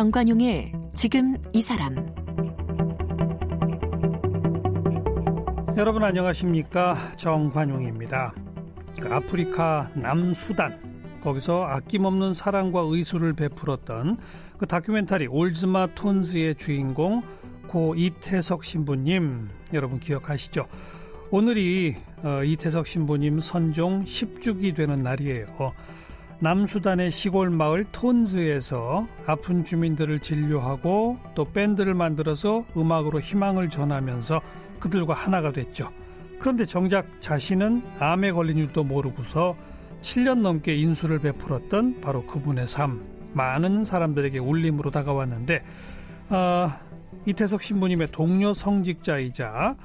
정관용의 지금 이 사람 여러분 안녕하십니까 정관용입니다. 그 아프리카 남수단 거기서 아낌없는 사랑과 의술을 베풀었던 그 다큐멘터리 올즈마 톤즈의 주인공 고 이태석 신부님 여러분 기억하시죠? 오늘이 어, 이태석 신부님 선종 10주기 되는 날이에요. 남수단의 시골 마을 톤즈에서 아픈 주민들을 진료하고 또 밴드를 만들어서 음악으로 희망을 전하면서 그들과 하나가 됐죠. 그런데 정작 자신은 암에 걸린 줄도 모르고서 7년 넘게 인수를 베풀었던 바로 그분의 삶, 많은 사람들에게 울림으로 다가왔는데, 아, 이태석 신부님의 동료 성직자이자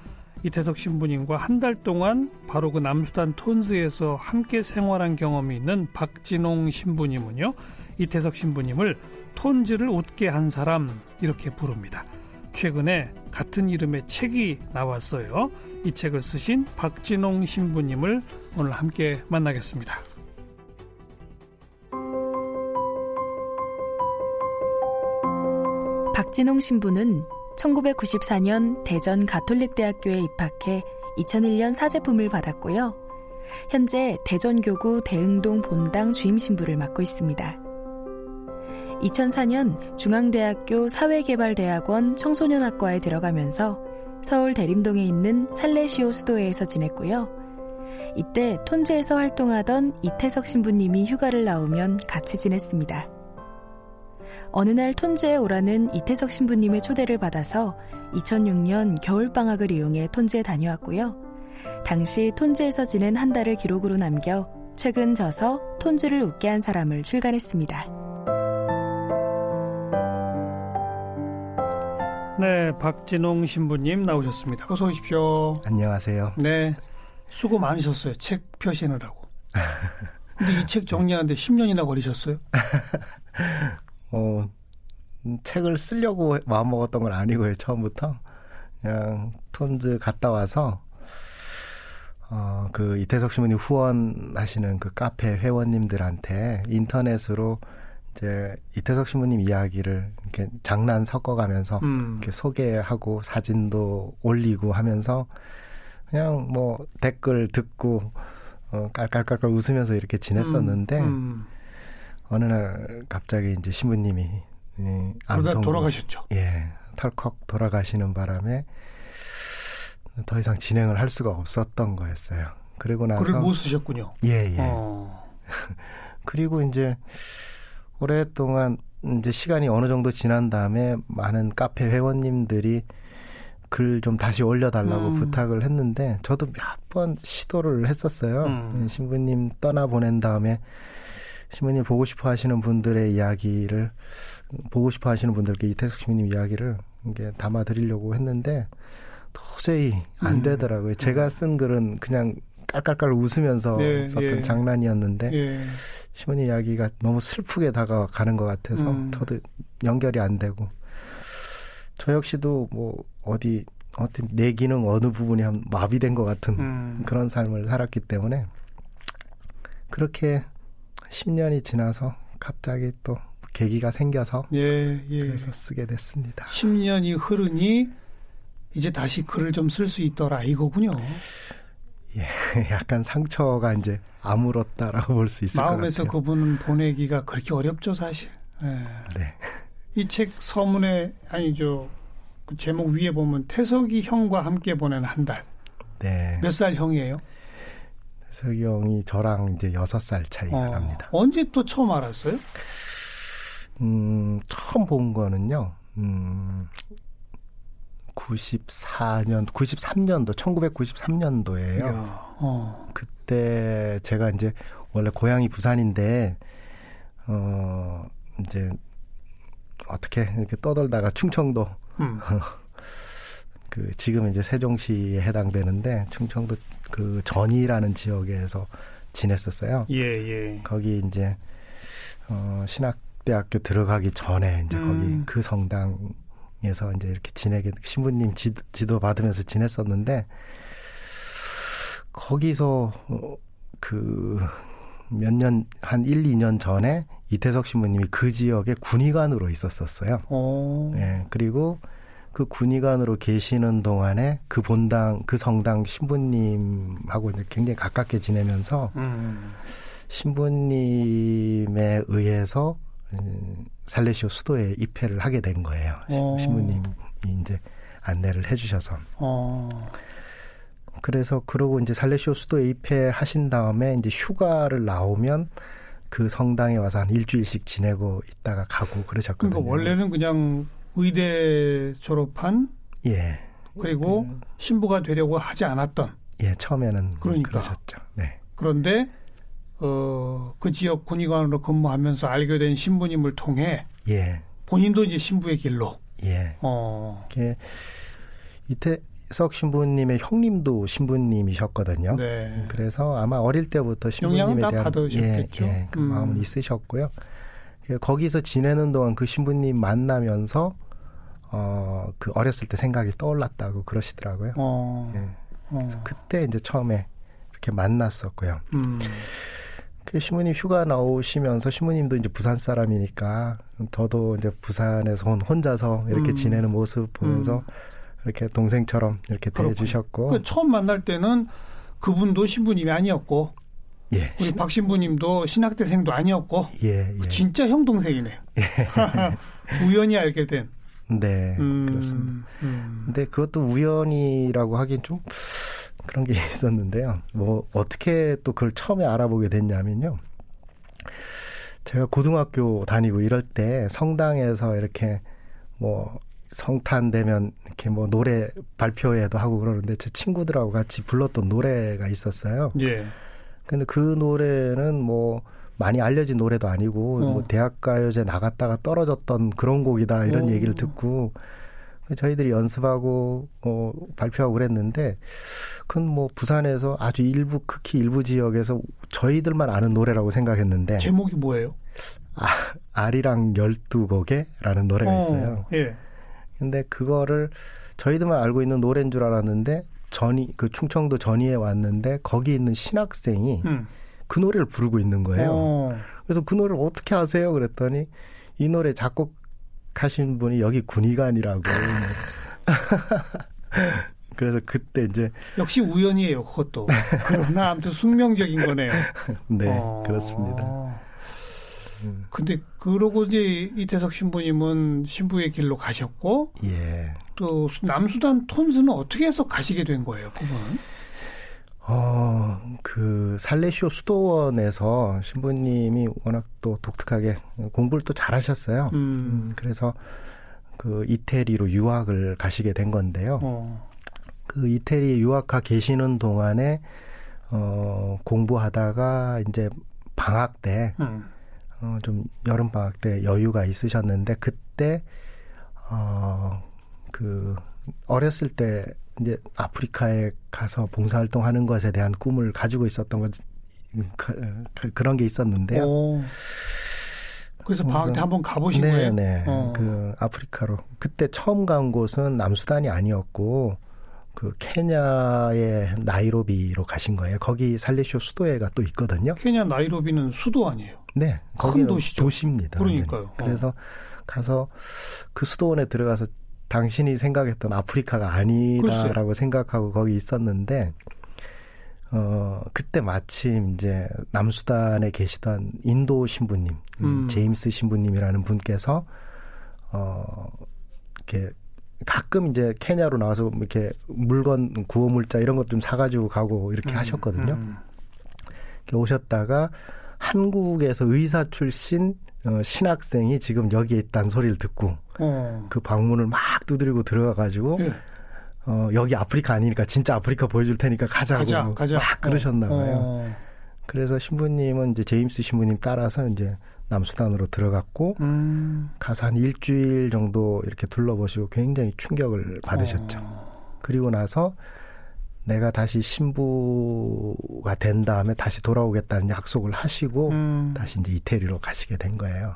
이태석 신부님과 한 달 동안 바로 그 남수단 톤스에서 함께 생활한 경험이 있는 박진홍 신부님은요, 이태석 신부님을 톤즈를 웃게 한 사람 이렇게 부릅니다. 최근에 같은 이름의 책이 나왔어요. 이 책을 쓰신 박진홍 신부님을 오늘 함께 만나겠습니다. 박진홍 신부는 1994년 대전 가톨릭대학교에 입학해 2001년 사제품을 받았고요. 현재 대전교구 대흥동 본당 주임 신부를 맡고 있습니다. 2004년 중앙대학교 사회개발대학원 청소년학과에 들어가면서 서울 대림동에 있는 살레시오 수도회에서 지냈고요. 이때 톤제에서 활동하던 이태석 신부님이 휴가를 나오면 같이 지냈습니다. 어느 날 톤제에 오라는 이태석 신부님의 초대를 받아서 2006년 겨울방학을 이용해 톤제에 다녀왔고요. 당시 톤제에서 지낸 한 달을 기록으로 남겨 최근 저서 톤즈를 웃게 한 사람을 출간했습니다. 네, 박진홍 신부님 나오셨습니다. 어서 오십시오. 안녕하세요. 네, 수고 많으셨어요. 책 표시느라고. 근데 이 책 정리하는데 10년이나 걸리셨어요? 어, 책을 쓰려고 마음먹었던 건 아니고요, 처음부터. 그냥 톤즈 갔다 와서, 어, 그 이태석 신부님 후원하시는 그 카페 회원님들한테 인터넷으로 이제 이태석 신부님 이야기를 이렇게 장난 섞어가면서 음. 이렇게 소개하고 사진도 올리고 하면서 그냥 뭐 댓글 듣고 어, 깔깔깔깔 웃으면서 이렇게 지냈었는데 음. 음. 어느 날 갑자기 이제 신부님이 예, 암성 돌아가셨죠. 예, 털컥 돌아가시는 바람에 더 이상 진행을 할 수가 없었던 거였어요. 그리고 나서 글을 못 쓰셨군요. 예, 예. 어. 그리고 이제 오랫동안 이제 시간이 어느 정도 지난 다음에 많은 카페 회원님들이 글 좀 다시 올려달라고 음. 부탁을 했는데 저도 몇 번 시도를 했었어요. 음. 예, 신부님 떠나 보낸 다음에 신부님 보고 싶어 하시는 분들의 이야기를 보고 싶어 하시는 분들께 이태숙 신부님 이야기를 이게 담아 드리려고 했는데 도저히 안 음. 되더라고요. 음. 제가 쓴 글은 그냥 깔깔깔 웃으면서 네, 썼던 예. 장난이었는데 예. 시모님 이야기가 너무 슬프게 다가가는 것 같아서 음. 저도 연결이 안 되고 저 역시도 뭐 어디 어떤 내 기능 어느 부분이 한 마비된 것 같은 음. 그런 삶을 살았기 때문에 그렇게 10년이 지나서 갑자기 또 계기가 생겨서 예, 예. 그래서 쓰게 됐습니다. 10년이 흐르니 이제 다시 글을 좀 쓸 수 있더라 이거군요. 예, 약간 상처가 이제 아물었다라고 볼 수 있을 것 같아요. 마음에서 그분 보내기가 그렇게 어렵죠, 사실. 예. 네. 이 책 서문에 아니죠. 그 제목 위에 보면 태석이 형과 함께 보낸 한 달. 네. 몇 살 형이에요? 형이 저랑 이제 여섯 살 차이가 어, 납니다. 언제 또 처음 알았어요? 음, 처음 본 거는요. 음, 94년, 93년도, 1993년도에요. 어. 그때 제가 이제 원래 고향이 부산인데, 어, 이제 어떻게 이렇게 떠돌다가 충청도, 음. 그 지금 이제 세종시에 해당되는데 충청도 그 전이라는 지역에서 지냈었어요. 예, 예. 거기 이제 어 신학대학교 들어가기 전에 이제 음. 거기 그 성당 에서 이제 이렇게 지내게 신부님 지도, 지도 받으면서 지냈었는데 거기서 어, 그몇 년, 한 1, 2년 전에 이태석 신부님이 그 지역의 군의관으로 있었었어요. 오. 예, 그리고 그 군의관으로 계시는 동안에 그 본당, 그 성당 신부님하고 이제 굉장히 가깝게 지내면서 음. 신부님에 의해서 음, 살레시오 수도에 입회를 하게 된 거예요. 어. 신부님이 이제 안내를 해주셔서. 어. 그래서 그러고 이제 살레시오 수도에 입회하신 다음에 이제 휴가를 나오면 그 성당에 와서 한 일주일씩 지내고 있다가 가고 그러셨거든요. 그러니까 원래는 그냥 의대 졸업한 예, 그리고 신부가 되려고 하지 않았던 예, 처음에는 그러니까. 그러셨죠. 네, 그런데 어, 그 지역 군의관으로 근무하면서 알게 된 신부님을 통해 예, 본인도 이제 신부의 길로 예. 어. 이게 이태석 신부님의 형님도 신부님이셨거든요. 네. 그래서 아마 어릴 때부터 신부님에 대한 받으셨겠죠. 예, 예, 그 음. 마음은 있으셨고요. 예, 거기서 지내는 동안 그 신부님 만나면서 어, 그 어렸을 때 생각이 떠올랐다고 그러시더라고요. 어. 예. 어. 그때 이제 처음에 이렇게 만났었고요. 음. 그 신부님 휴가 나오시면서 신부님도 이제 부산 사람이니까 저도 이제 부산에서 혼- 혼자서 이렇게 음. 지내는 모습 보면서 음. 이렇게 동생처럼 이렇게 그렇군요. 대해주셨고 그 처음 만날 때는 그분도 신부님이 아니었고 예, 우리 신- 박 신부님도 신학대생도 아니었고 예, 예. 진짜 형 동생이네. 우연히 알게 된. 네, 음, 그렇습니다. 음. 근데 그것도 우연이라고 하긴 좀 그런 게 있었는데요. 뭐 어떻게 또 그걸 처음에 알아보게 됐냐면요. 제가 고등학교 다니고 이럴 때 성당에서 이렇게 뭐 성탄 되면 이렇게 뭐 노래 발표회도 하고 그러는데 제 친구들하고 같이 불렀던 노래가 있었어요. 예. 근데 그 노래는 뭐 많이 알려진 노래도 아니고 어. 뭐 대학가요제 나갔다가 떨어졌던 그런 곡이다 이런 오. 얘기를 듣고 저희들이 연습하고 어 발표하고 그랬는데 그건 뭐 부산에서 아주 일부 극히 일부 지역에서 저희들만 아는 노래라고 생각했는데 제목이 뭐예요? 아, 아리랑 열두 곡에라는 노래가 있어요. 어, 예. 근데 그거를 저희들만 알고 있는 노래인 줄 알았는데 전이 그 충청도 전이에 왔는데 거기 있는 신학생이 음. 그 노래를 부르고 있는 거예요. 어. 그래서 그 노래를 어떻게 아세요? 그랬더니 이 노래 작곡하신 분이 여기 군의관이라고. 그래서 그때 이제 역시 우연이에요, 그것도. 그러나 아무튼 숙명적인 거네요. 네 어. 그렇습니다. 근데 그러고 이제 이태석 신부님은 신부의 길로 가셨고 예. 또 남수단 톤스는 어떻게 해서 가시게 된 거예요, 그분은? 어, 그 살레시오 수도원에서 신부님이 워낙 또 독특하게 공부를 또 잘하셨어요. 음. 음, 그래서 그 이태리로 유학을 가시게 된 건데요. 어. 그 이태리 유학 가 계시는 동안에 어 공부하다가 이제 방학 때 음. 어, 좀 여름 방학 때 여유가 있으셨는데 그때 어 그 어렸을 때 이제 아프리카에 가서 봉사활동하는 것에 대한 꿈을 가지고 있었던 것 그, 그, 그런 게 있었는데요. 오. 그래서 방학 한번 가보신 네, 거예요? 네. 어. 그 아프리카로 그때 처음 간 곳은 남수단이 아니었고 그 케냐의 나이로비로 가신 거예요. 거기 살레시오 수도회가 또 있거든요. 케냐 나이로비는 수도 아니에요? 네, 큰 거기는 도시죠. 도시입니다. 그러니까요. 완전히. 그래서 가서 그 수도원에 들어가서 당신이 생각했던 아프리카가 아니다라고 생각하고 거기 있었는데 어 그때 마침 이제 남수단에 계시던 인도 신부님 음. 제임스 신부님이라는 분께서 어 이렇게 가끔 이제 케냐로 나와서 이렇게 물건 구호물자 이런 것 좀 사가지고 가고 이렇게 음, 하셨거든요. 음. 이렇게 오셨다가 한국에서 의사 출신 어, 신학생이 지금 여기에 있다는 소리를 듣고 어. 그 방문을 막 두드리고 들어가가지고 예. 어, 여기 아프리카 아니니까 진짜 아프리카 보여줄 테니까 가자고 가자, 가자. 막 그러셨나 어, 봐요. 어. 그래서 신부님은 이제 제임스 신부님 따라서 이제 남수단으로 들어갔고 음. 가서 한 일주일 정도 이렇게 둘러보시고 굉장히 충격을 받으셨죠. 어. 그리고 나서 내가 다시 신부가 된 다음에 다시 돌아오겠다는 약속을 하시고 음. 다시 이제 이태리로 가시게 된 거예요.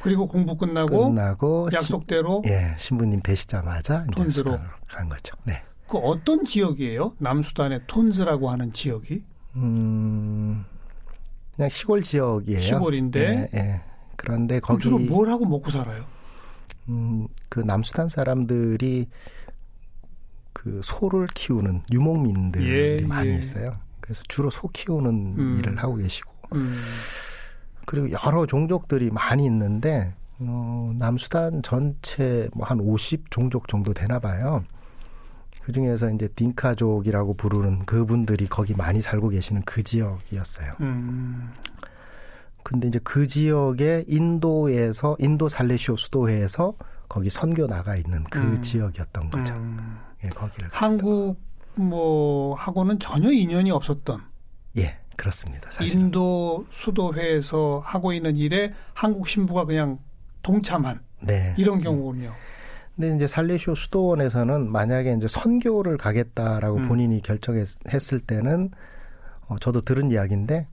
그리고 공부 끝나고 끝나고 약속대로 신, 예 신부님 되시자마자 톤즈로. 간 거죠. 네. 그 어떤 지역이에요? 남수단의 톤즈라고 하는 지역이? 음 그냥 시골 지역이에요. 시골인데. 예, 예. 그런데 거기 주로 뭘 하고 먹고 살아요? 음, 그 남수단 사람들이 그 소를 키우는 유목민들이 예, 많이 예. 있어요. 그래서 주로 소 키우는 음. 일을 하고 계시고 음. 그리고 여러 종족들이 많이 있는데 어, 남수단 전체 뭐 한 50 종족 정도 되나 봐요. 그 중에서 이제 딩카족이라고 부르는 그분들이 거기 많이 살고 계시는 그 지역이었어요. 음. 근데 이제 그 지역에 인도에서 인도 살레시오 수도회에서 거기 선교 나가 있는 그 음. 지역이었던 거죠. 음. 예, 거기를 한국 뭐 하고는 전혀 인연이 없었던 예, 그렇습니다. 사실 인도 수도회에서 하고 있는 일에 한국 신부가 그냥 동참한 네. 이런 경우군요. 근데 이제 살레시오 수도원에서는 만약에 이제 선교를 가겠다라고 음. 본인이 결정했을 때는 어, 저도 들은 이야기인데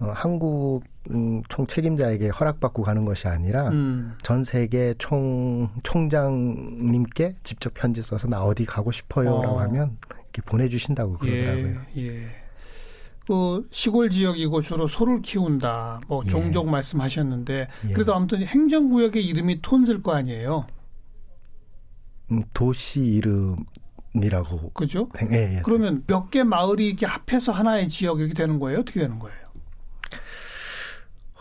어, 한국 음, 총 책임자에게 허락받고 가는 것이 아니라 음. 전 세계 총 총장님께 직접 편지 써서 나 어디 가고 싶어요라고 어. 하면 이렇게 보내주신다고 그러더라고요. 예, 예. 그 시골 지역이고 주로 소를 키운다. 뭐 예. 종족 말씀하셨는데 예. 그래도 아무튼 행정구역의 이름이 톤즈일 거 아니에요. 음, 도시 이름이라고 그죠? 생- 예, 예. 그러면 몇 개 마을이 이렇게 합해서 하나의 지역 이렇게 되는 거예요? 어떻게 되는 거예요?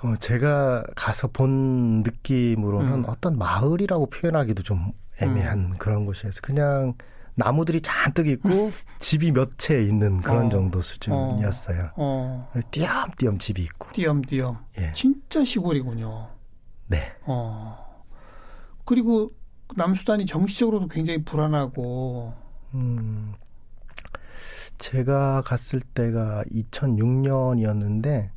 어, 제가 가서 본 느낌으로는 음. 어떤 마을이라고 표현하기도 좀 애매한 그런 곳이어서 그냥 나무들이 잔뜩 있고 집이 몇 채 있는 그런 어. 정도 수준이었어요. 어, 띄엄띄엄 집이 있고. 띄엄띄엄. 예. 진짜 시골이군요. 네. 어. 그리고 남수단이 정치적으로도 굉장히 불안하고 음, 제가 갔을 때가 2006년이었는데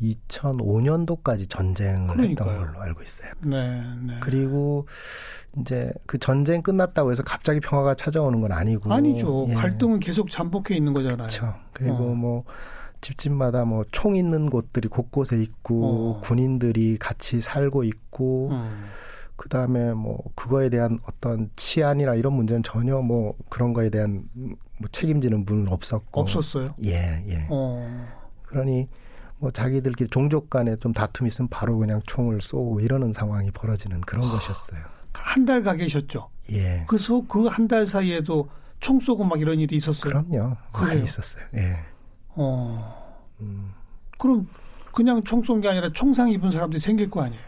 2005년도까지 전쟁을 그러니까요. 했던 걸로 알고 있어요. 네, 네. 그리고 이제 그 전쟁 끝났다고 해서 갑자기 평화가 찾아오는 건 아니고 아니죠. 예. 갈등은 계속 잠복해 있는 거잖아요. 그렇죠. 그리고 어. 뭐 집집마다 뭐 총 있는 곳들이 곳곳에 있고 어. 군인들이 같이 살고 있고 음. 그 다음에 뭐 그거에 대한 어떤 치안이나 이런 문제는 전혀 뭐 그런 거에 대한 뭐 책임지는 분은 없었고 없었어요. 예, 예. 어. 그러니 뭐 자기들끼리 종족 간에 좀 다툼이 있으면 바로 그냥 총을 쏘고 이러는 상황이 벌어지는 그런 것이었어요. 한 달 가 계셨죠. 예. 그래서 그 한 달 사이에도 총 쏘고 막 이런 일이 있었어요. 그럼요. 그래요? 많이 있었어요. 예. 어. 음. 그럼 그냥 총 쏜 게 아니라 총상 입은 사람들이 생길 거 아니에요.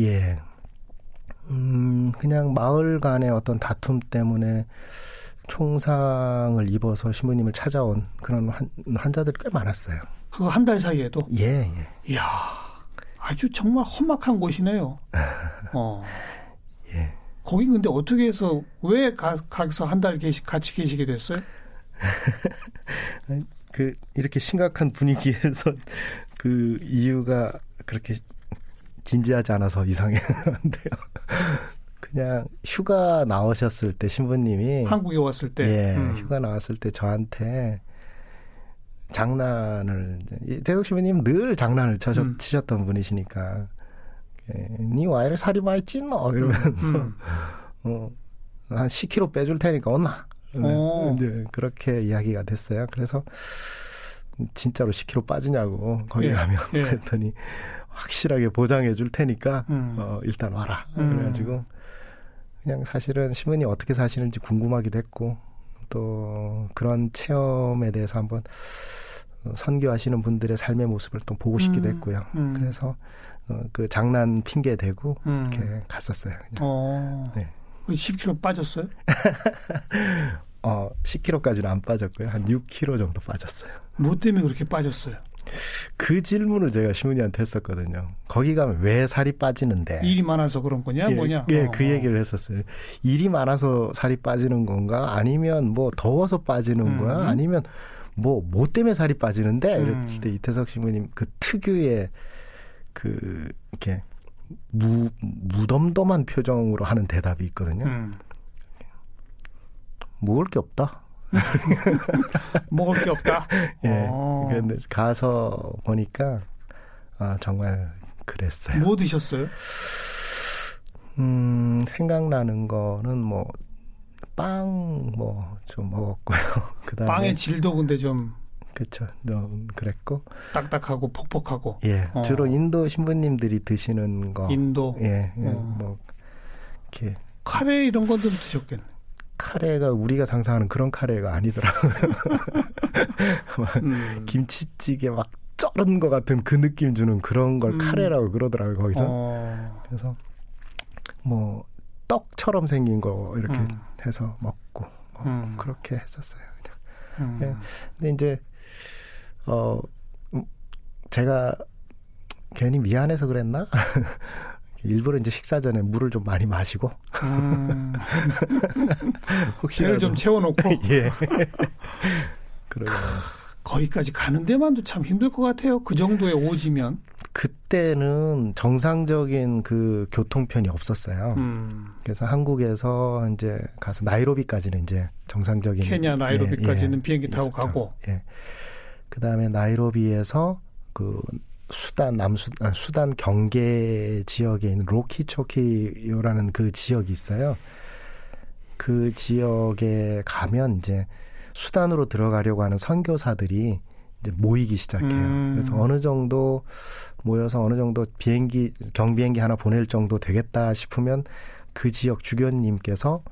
예. 음, 그냥 마을 간의 어떤 다툼 때문에 총상을 입어서 신부님을 찾아온 그런 환, 환자들이 꽤 많았어요. 그거 한달 사이에도. 예, 예. 이야. 아주 정말 험악한 곳이네요. 어. 예. 거기 근데 어떻게 해서 왜 가, 가서 한 달 계시, 같이 계시게 됐어요? 그, 이렇게 심각한 분위기에서 그 이유가 그렇게 진지하지 않아서 이상했는데요. 그냥 휴가 나오셨을 때 신부님이 한국에 왔을 때. 예, 음. 휴가 나왔을 때 저한테 장난을 이 대덕 신부님 늘 장난을 쳐셨, 음. 치셨던 분이시니까 예, 니 와이를 살이 많이 찐너 이러면서 음. 어, 한 10kg 빼줄 테니까 온나 어. 이제 그렇게 이야기가 됐어요. 그래서 진짜로 10kg 빠지냐고 거기 예, 가면 예. 그랬더니 확실하게 보장해 줄 테니까 음. 어, 일단 와라 음. 그래가지고 그냥 사실은 신부님 어떻게 사시는지 궁금하기도 했고 또 그런 체험에 대해서 한번 어, 선교하시는 분들의 삶의 모습을 또 보고 싶기도 음. 했고요. 음. 그래서 어, 그 장난 핑계 대고 음. 이렇게 갔었어요. 그냥. 어. 네. 10kg 빠졌어요? 어, 10kg까지는 안 빠졌고요. 한 6kg 정도 빠졌어요. 뭐 때문에 그렇게 빠졌어요? 그 질문을 제가 신부님한테 했었거든요. 거기 가면 왜 살이 빠지는데? 일이 많아서 그런 거냐? 예, 뭐냐? 예, 어, 그 어. 얘기를 했었어요. 일이 많아서 살이 빠지는 건가? 아니면 뭐 더워서 빠지는 거야? 음. 아니면 뭐, 뭐 때문에 살이 빠지는데? 음. 이랬을 때 이태석 신부님 그 특유의 그, 이렇게 무, 무덤덤한 표정으로 하는 대답이 있거든요. 음. 먹을 게 없다. 먹을 게 없다. 예. 어. 그런데 가서 보니까 아, 정말 그랬어요. 뭐 드셨어요? 음, 생각나는 거는 뭐, 빵, 뭐, 좀 먹었고요. 그 다음에. 빵의 질도 근데 좀 그렇죠. 좀 그랬고 딱딱하고 퍽퍽하고. 예, 어. 주로 인도 신부님들이 드시는 거. 인도. 예, 예 어. 뭐 이렇게 카레 이런 것도 드셨겠네. 카레가 우리가 상상하는 그런 카레가 아니더라고요. 음. 김치찌개 막 쩔은 것 같은 그 느낌 주는 그런 걸 음. 카레라고 그러더라고요 거기서. 어. 그래서 뭐 떡처럼 생긴 거 이렇게 음. 해서 먹고 뭐 음. 그렇게 했었어요. 그냥. 음. 예. 근데 이제 어 음, 제가 괜히 미안해서 그랬나? 일부러 이제 식사 전에 물을 좀 많이 마시고 음. 혹시라도 배를 좀 채워놓고 예. 그러고 거기까지 가는 데만도 참 힘들 것 같아요. 그 정도의 오지면. 그때는 정상적인 그 교통편이 없었어요. 음. 그래서 한국에서 이제 가서 나이로비까지는 이제 정상적인 케냐 나이로비까지는 예, 예, 비행기 타고 있었죠. 가고. 예. 그다음에 나이로비에서 그 수단 남수 아, 수단 경계 지역에 있는 로키초키요라는 그 지역이 있어요. 그 지역에 가면 이제 수단으로 들어가려고 하는 선교사들이 이제 모이기 시작해요. 음. 그래서 어느 정도 모여서 어느 정도 비행기 경비행기 하나 보낼 정도 되겠다 싶으면 그 지역 주교님께서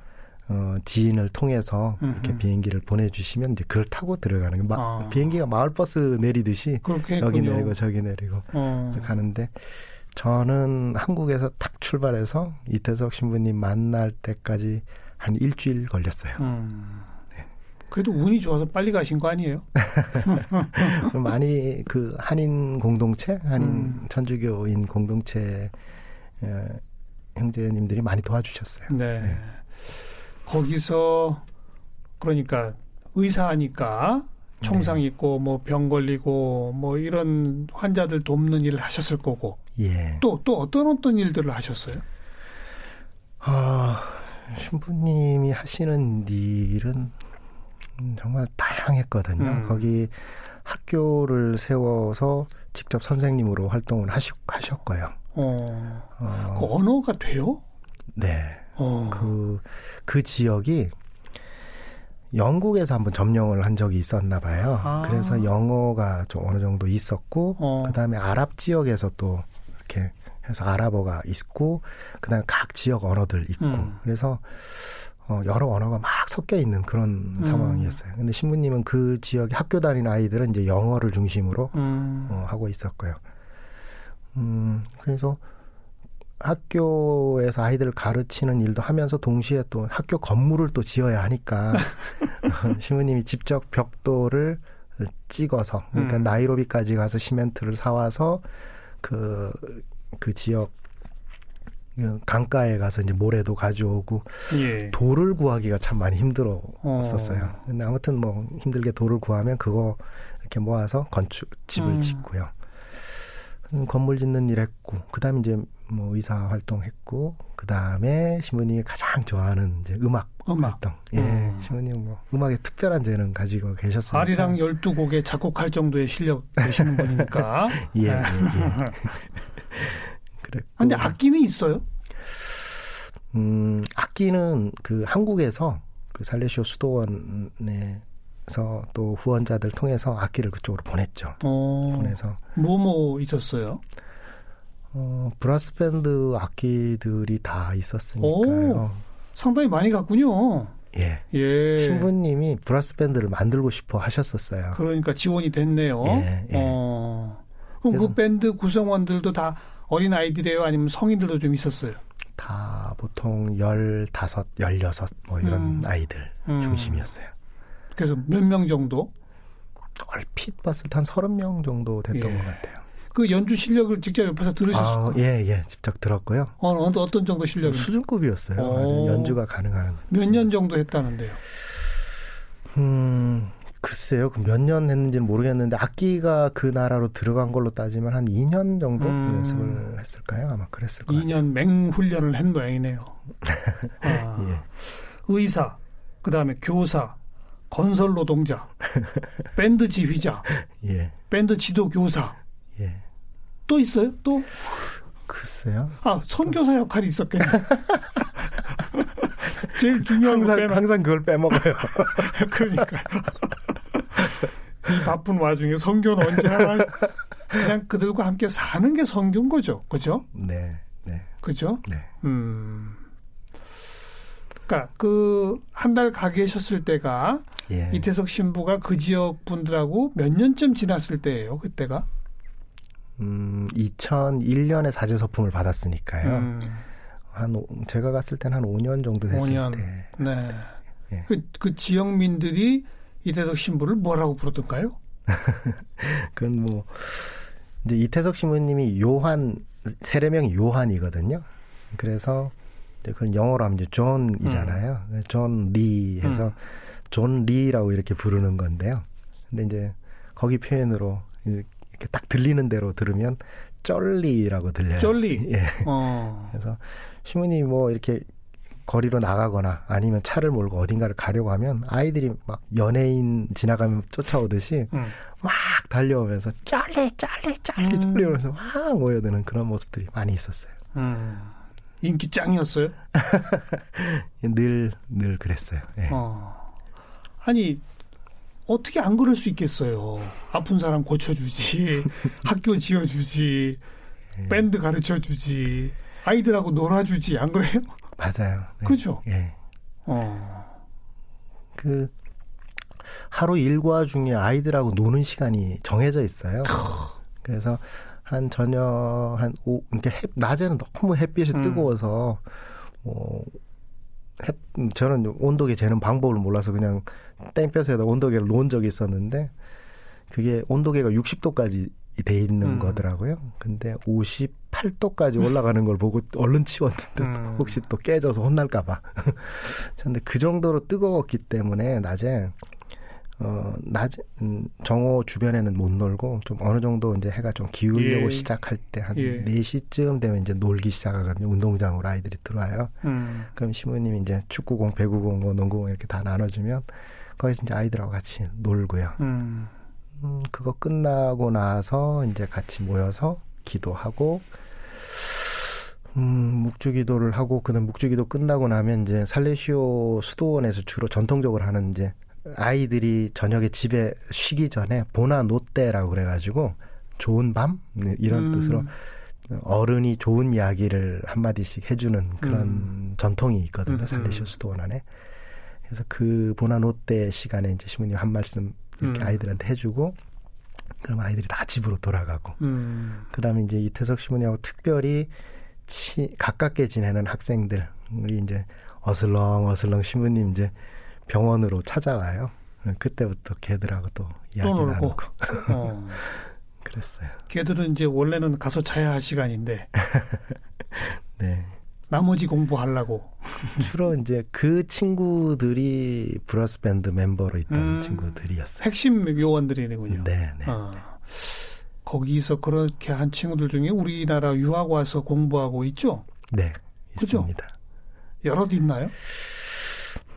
어, 지인을 통해서 이렇게 음흠. 비행기를 보내주시면 이제 그걸 타고 들어가는 거. 마, 아. 비행기가 마을버스 내리듯이 여기. 내리고 저기 내리고 어. 가는데 저는 한국에서 탁 출발해서 이태석 신부님 만날 때까지 한 일주일 걸렸어요. 음. 네. 그래도 운이 좋아서 빨리 가신 거 아니에요? 많이 그 한인 공동체, 한인 음. 천주교인 공동체 어, 형제님들이 많이 도와주셨어요. 네. 네. 거기서 그러니까 의사니까 총상 네. 있고 뭐 병 걸리고 뭐 이런 환자들 돕는 일을 하셨을 거고 예. 또또 어떤 어떤 일들을 하셨어요? 아, 신부님이 하시는 일은 정말 다양했거든요. 음. 거기 학교를 세워서 직접 선생님으로 활동을 하시, 하셨고요. 어. 어, 그 언어가 돼요? 네. 어. 그, 그 지역이 영국에서 한번 점령을 한 적이 있었나 봐요. 아. 그래서 영어가 좀 어느 정도 있었고, 어. 그 다음에 아랍 지역에서 또 이렇게 해서 아랍어가 있고, 그 다음에 각 지역 언어들 있고, 음. 그래서 어, 여러 언어가 막 섞여 있는 그런 음. 상황이었어요. 근데 신부님은 그 지역에 학교 다니는 아이들은 이제 영어를 중심으로 음. 어, 하고 있었고요. 음, 그래서 학교에서 아이들을 가르치는 일도 하면서 동시에 또 학교 건물을 또 지어야 하니까 신부님이 직접 벽돌을 찍어서 그러니까 음. 나이로비까지 가서 시멘트를 사와서 그, 그 지역 강가에 가서 이제 모래도 가져오고 예. 돌을 구하기가 참 많이 힘들었었어요. 어. 근데 아무튼 뭐 힘들게 돌을 구하면 그거 이렇게 모아서 건축 집을 음. 짓고요. 음, 건물 짓는 일 했고 그 다음에 이제 뭐 의사 활동했고 그 다음에 신부님이 가장 좋아하는 이제 음악, 음악. 활동. 예. 음. 신부님 뭐 음악에 특별한 재능 가지고 계셨어요. 아리랑 12곡에 작곡할 정도의 실력 되시는 분이니까. 예, 예, 네. 예. 그랬고 근데 악기는 있어요? 음, 악기는 그 한국에서 그 살레시오 수도원에서 또 후원자들 통해서 악기를 그쪽으로 보냈죠. 어. 보내서 뭐뭐 있었어요? 어, 브라스 밴드 악기들이 다 있었으니까요. 상당히 많이 갔군요. 예. 예. 신부님이 브라스 밴드를 만들고 싶어 하셨었어요. 그러니까 지원이 됐네요. 예, 예. 어. 그럼 그 그래서- 밴드 구성원들도 다 어린 아이들이에요? 아니면 성인들도 좀 있었어요? 다 보통 15, 16, 뭐 이런 음. 아이들 음. 중심이었어요. 그래서 몇 명 정도? 얼핏 봤을 때한 30명 정도 됐던 예. 것 같아요. 그 연주 실력을 직접 옆에서 들으셨을 아. 예, 예. 직접 들었고요. 어, 어떤, 어떤 정도 실력이? 수준급이었어요. 오. 아주 연주가 가능한. 몇 년 정도 했다는데요? 음, 글쎄요. 그 몇 년 했는지는 모르겠는데 악기가 그 나라로 들어간 걸로 따지면 한 2년 정도 음. 연습을 했을까요? 아마 그랬을 거예요. 2년 맹훈련을 한 모양이네요. 아, 예. 의사, 그 다음에 교사, 건설 노동자, 밴드 지휘자, 예. 밴드 지도 교사. 예. 또 있어요? 또? 글쎄요. 아, 선교사 역할이 있었겠네. 제일 중요한 거 항상 빼면 항상 그걸 빼먹어요. 그러니까. 이 바쁜 와중에 성교는 언제 하나 그냥 그들과 함께 사는 게 성교인 거죠. 그죠? 네. 네. 그죠? 네. 음. 그러니까 그 한 달 가 계셨을 때가 예. 이태석 신부가 그 지역 분들하고 몇 년쯤 지났을 때예요. 그때가. 음, 2001년에 사제 서품을 받았으니까요. 음, 한 오- 제가 갔을 때는 한 5년 정도 됐을 5년. 때. 네. 예. 그, 그 지역민들이 이태석 신부를 뭐라고 부르던가요? 그건 뭐 이제 이태석 신부님이 요한 세례명이 요한이거든요. 그래서 그건 영어로 하면 이제 John이잖아요. John Lee 해서 음. John Lee라고 이렇게 부르는 건데요. 근데 이제 거기 표현으로 이렇게 딱 들리는 대로 들으면 쩔리라고 들려요. 쩔리. 예. 어. 그래서 신부님이 뭐 이렇게 거리로 나가거나 아니면 차를 몰고 어딘가를 가려고 하면 아이들이 막 연예인 지나가면 쫓아오듯이 음. 막 달려오면서 쩔리 쩔리 쩔리 음. 쩔리 하면서 막 모여드는 그런 모습들이 많이 있었어요. 음. 인기 짱이었어요. 늘 늘 그랬어요. 예. 어. 아니 어떻게 안 그럴 수 있겠어요. 아픈 사람 고쳐주지, 학교 지어주지, 예. 밴드 가르쳐주지, 아이들하고 놀아주지, 안 그래요? 맞아요. 네. 그죠? 예. 어. 그 하루 일과 중에 아이들하고 노는 시간이 정해져 있어요. 그래서 한 저녁 한 오, 이렇게 햇, 낮에는 너무 햇빛이 음. 뜨거워서 뭐 햇, 음, 저는 온도계 재는 방법을 몰라서 그냥 땡볕에다 온도계를 놓은 적이 있었는데 그게 온도계가 60도까지 돼 있는 음. 거더라고요. 근데 58도까지 올라가는 걸 보고 얼른 치웠는데 음. 혹시 또 깨져서 혼날까봐. 근데 그 정도로 뜨거웠기 때문에 낮에 어 낮에 음, 정오 주변에는 못 놀고 좀 어느 정도 이제 해가 좀 기울려고 예. 시작할 때한 예. 네 4시쯤 되면 이제 놀기 시작하거든요. 운동장으로 아이들이 들어와요. 음. 그럼 시부님이 이제 축구공, 배구공, 뭐 농구공 이렇게 다 나눠주면 거기서 이제 아이들하고 같이 놀고요. 음. 음, 그거 끝나고 나서 이제 같이 모여서 기도하고 음, 묵주 기도를 하고 그다음 묵주 기도 끝나고 나면 이제 살레시오 수도원에서 주로 전통적으로 하는 이제 아이들이 저녁에 집에 쉬기 전에 보나 노떼라고 그래가지고 좋은 밤 네, 이런 음. 뜻으로 어른이 좋은 이야기를 한 마디씩 해주는 그런 음. 전통이 있거든요 음, 살레시오 음. 수도원 안에 그래서 그 보나 노떼 시간에 이제 시부님 한 말씀 이렇게 음. 아이들한테 해주고 그럼 아이들이 다 집으로 돌아가고 음. 그다음에 이제 이태석 시부님하고 특별히 치, 가깝게 지내는 학생들 우리 이제 어슬렁 어슬렁 시부님 이제 병원으로 찾아와요. 그때부터 걔들하고 또 이야기 놀고. 나누고 어. 그랬어요. 걔들은 이제 원래는 가서 자야 할 시간인데 네. 나머지 공부하려고. 주로 이제 그 친구들이 브러스 밴드 멤버로 있던 음. 친구들이었어요. 핵심 요원들이군요. 네, 네. 어. 거기서 그렇게 한 친구들 중에 우리나라 유학 와서 공부하고 있죠? 네. 그죠? 있습니다. 여럿 있나요?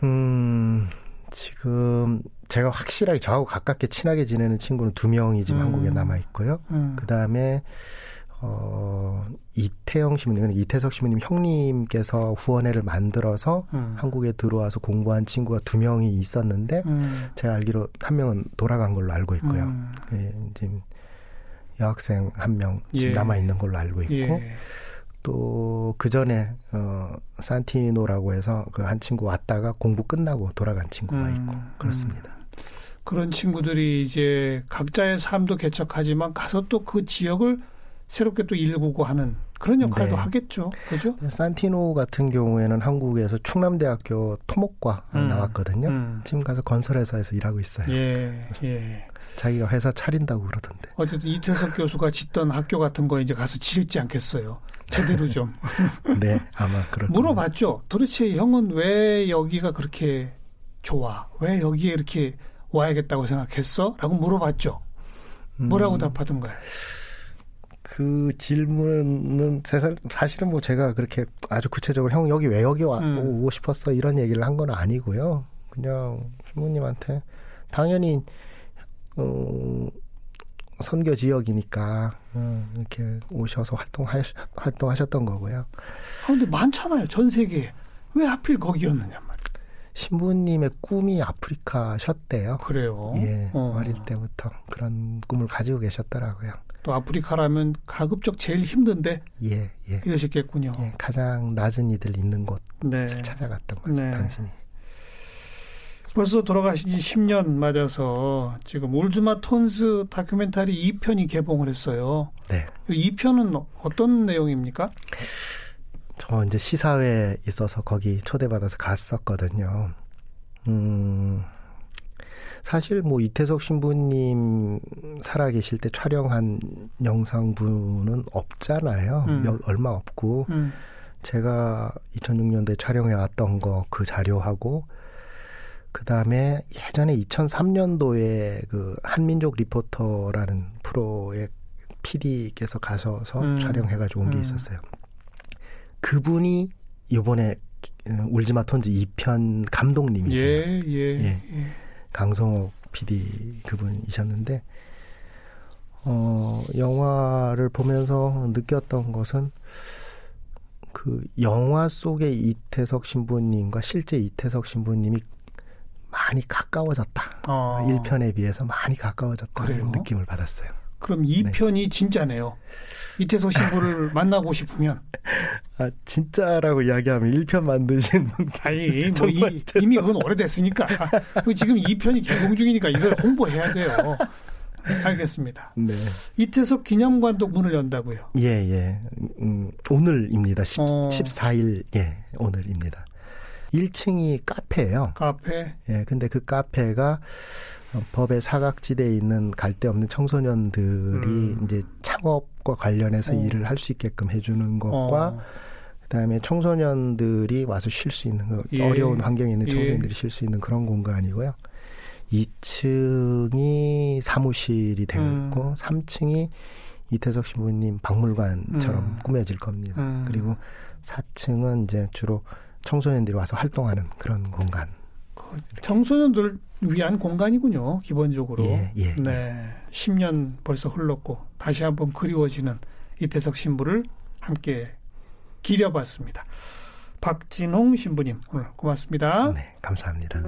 음, 지금 제가 확실하게 저하고 가깝게 친하게 지내는 친구는 두 명이 지금 음. 한국에 남아 있고요. 음. 그 다음에 어 이태영 시민님, 이태석 시민님 형님께서 후원회를 만들어서 음. 한국에 들어와서 공부한 친구가 두 명이 있었는데 음. 제가 알기로 한 명은 돌아간 걸로 알고 있고요. 음. 예, 지금 여학생 한명 지금 예. 남아 있는 걸로 알고 있고 예. 또 그 전에 어 산티노라고 해서 그 한 친구 왔다가 공부 끝나고 돌아간 친구가 음, 있고 그렇습니다. 그런 친구들이 이제 각자의 삶도 개척하지만 가서 또 그 지역을 새롭게 또 일구고 하는 그런 역할도 네. 하겠죠. 그죠? 산티노 같은 경우에는 한국에서 충남대학교 토목과 음, 나왔거든요. 음. 지금 가서 건설회사에서 일하고 있어요. 예, 예. 자기가 회사 차린다고 그러던데. 어쨌든 이태석 교수가 짓던 학교 같은 거 이제 가서 지을지 않겠어요. 제대로 좀 네, 아마 그럴 물어봤죠. 도대체 형은 왜 여기가 그렇게 좋아? 왜 여기에 이렇게 와야겠다고 생각했어? 라고 물어봤죠. 뭐라고 음, 답하던가요? 그 질문은 사실- 사실은 뭐 제가 그렇게 아주 구체적으로 형 여기 왜 여기 와, 음. 오고 싶었어 이런 얘기를 한 건 아니고요. 그냥 부모님한테 당연히 어, 선교 지역이니까 어, 이렇게 오셔서 활동하, 활동하셨던 거고요. 아, 근데 많잖아요. 전 세계에. 왜 하필 거기였느냐 말이에요. 신부님의 꿈이 아프리카셨대요. 그래요. 예, 어. 어릴 때부터 그런 꿈을 가지고 계셨더라고요. 또 아프리카라면 가급적 제일 힘든데 예, 예. 이러셨겠군요. 예, 가장 낮은 이들 있는 곳을 네. 찾아갔던 거죠, 네. 당신이. 벌써 돌아가신 지 10년 맞아서 지금 울즈마 톤스 다큐멘터리 2편이 개봉을 했어요. 네. 이 2편은 어떤 내용입니까? 저 이제 시사회에 있어서 거기 초대받아서 갔었거든요. 음, 사실 뭐 이태석 신부님 살아계실 때 촬영한 영상부는 없잖아요. 음. 몇, 얼마 없고. 음. 제가 2006년도에 촬영해 왔던 거 그 자료하고 그 다음에 예전에 2003년도에 그 한민족 리포터라는 프로의 PD께서 가셔서 음. 촬영해가지고 온게 음. 있었어요. 그분이 이번에 울지마 톤즈 2편 감독님이세요. 예, 예, 예. 예. 강성옥 PD 그분이셨는데 어 영화를 보면서 느꼈던 것은 그 영화 속의 이태석 신부님과 실제 이태석 신부님이 많이 가까워졌다. 어. 1편에 비해서 많이 가까워졌다는 그래요? 느낌을 받았어요. 그럼 2편이 진짜네요. 이태석 신부를 만나고 싶으면 아 진짜라고 이야기하면 1편 만드신 분 아니 뭐 이, 이미 그건 오래됐으니까 그 지금 2편이 개봉 중이니까 이걸 홍보해야 돼요. 알겠습니다. 네. 이태석 기념관도 문을 연다고요. 예, 예. 음, 오늘입니다. 10, 어. 14일, 예, 오늘입니다. 1층이 카페예요. 카페. 예, 근데 그 카페가 어, 법의 사각지대에 있는 갈데 없는 청소년들이 음. 이제 창업과 관련해서 어. 일을 할 수 있게끔 해주는 것과 어. 그다음에 청소년들이 와서 쉴 수 있는 그 예. 어려운 환경에 있는 예. 청소년들이 쉴수 있는 그런 공간이고요. 2층이 사무실이 되어 음. 있고 3층이 이태석 신부님 박물관처럼 음. 꾸며질 겁니다. 음. 그리고 4층은 이제 주로 청소년들이 와서 활동하는 그런 공간. 그 청소년들 위한 공간이군요. 기본적으로. 예, 예, 네. 10년 벌써 흘렀고 다시 한번 그리워지는 이태석 신부를 함께 기려봤습니다. 박진홍 신부님 오늘 고맙습니다. 네, 감사합니다.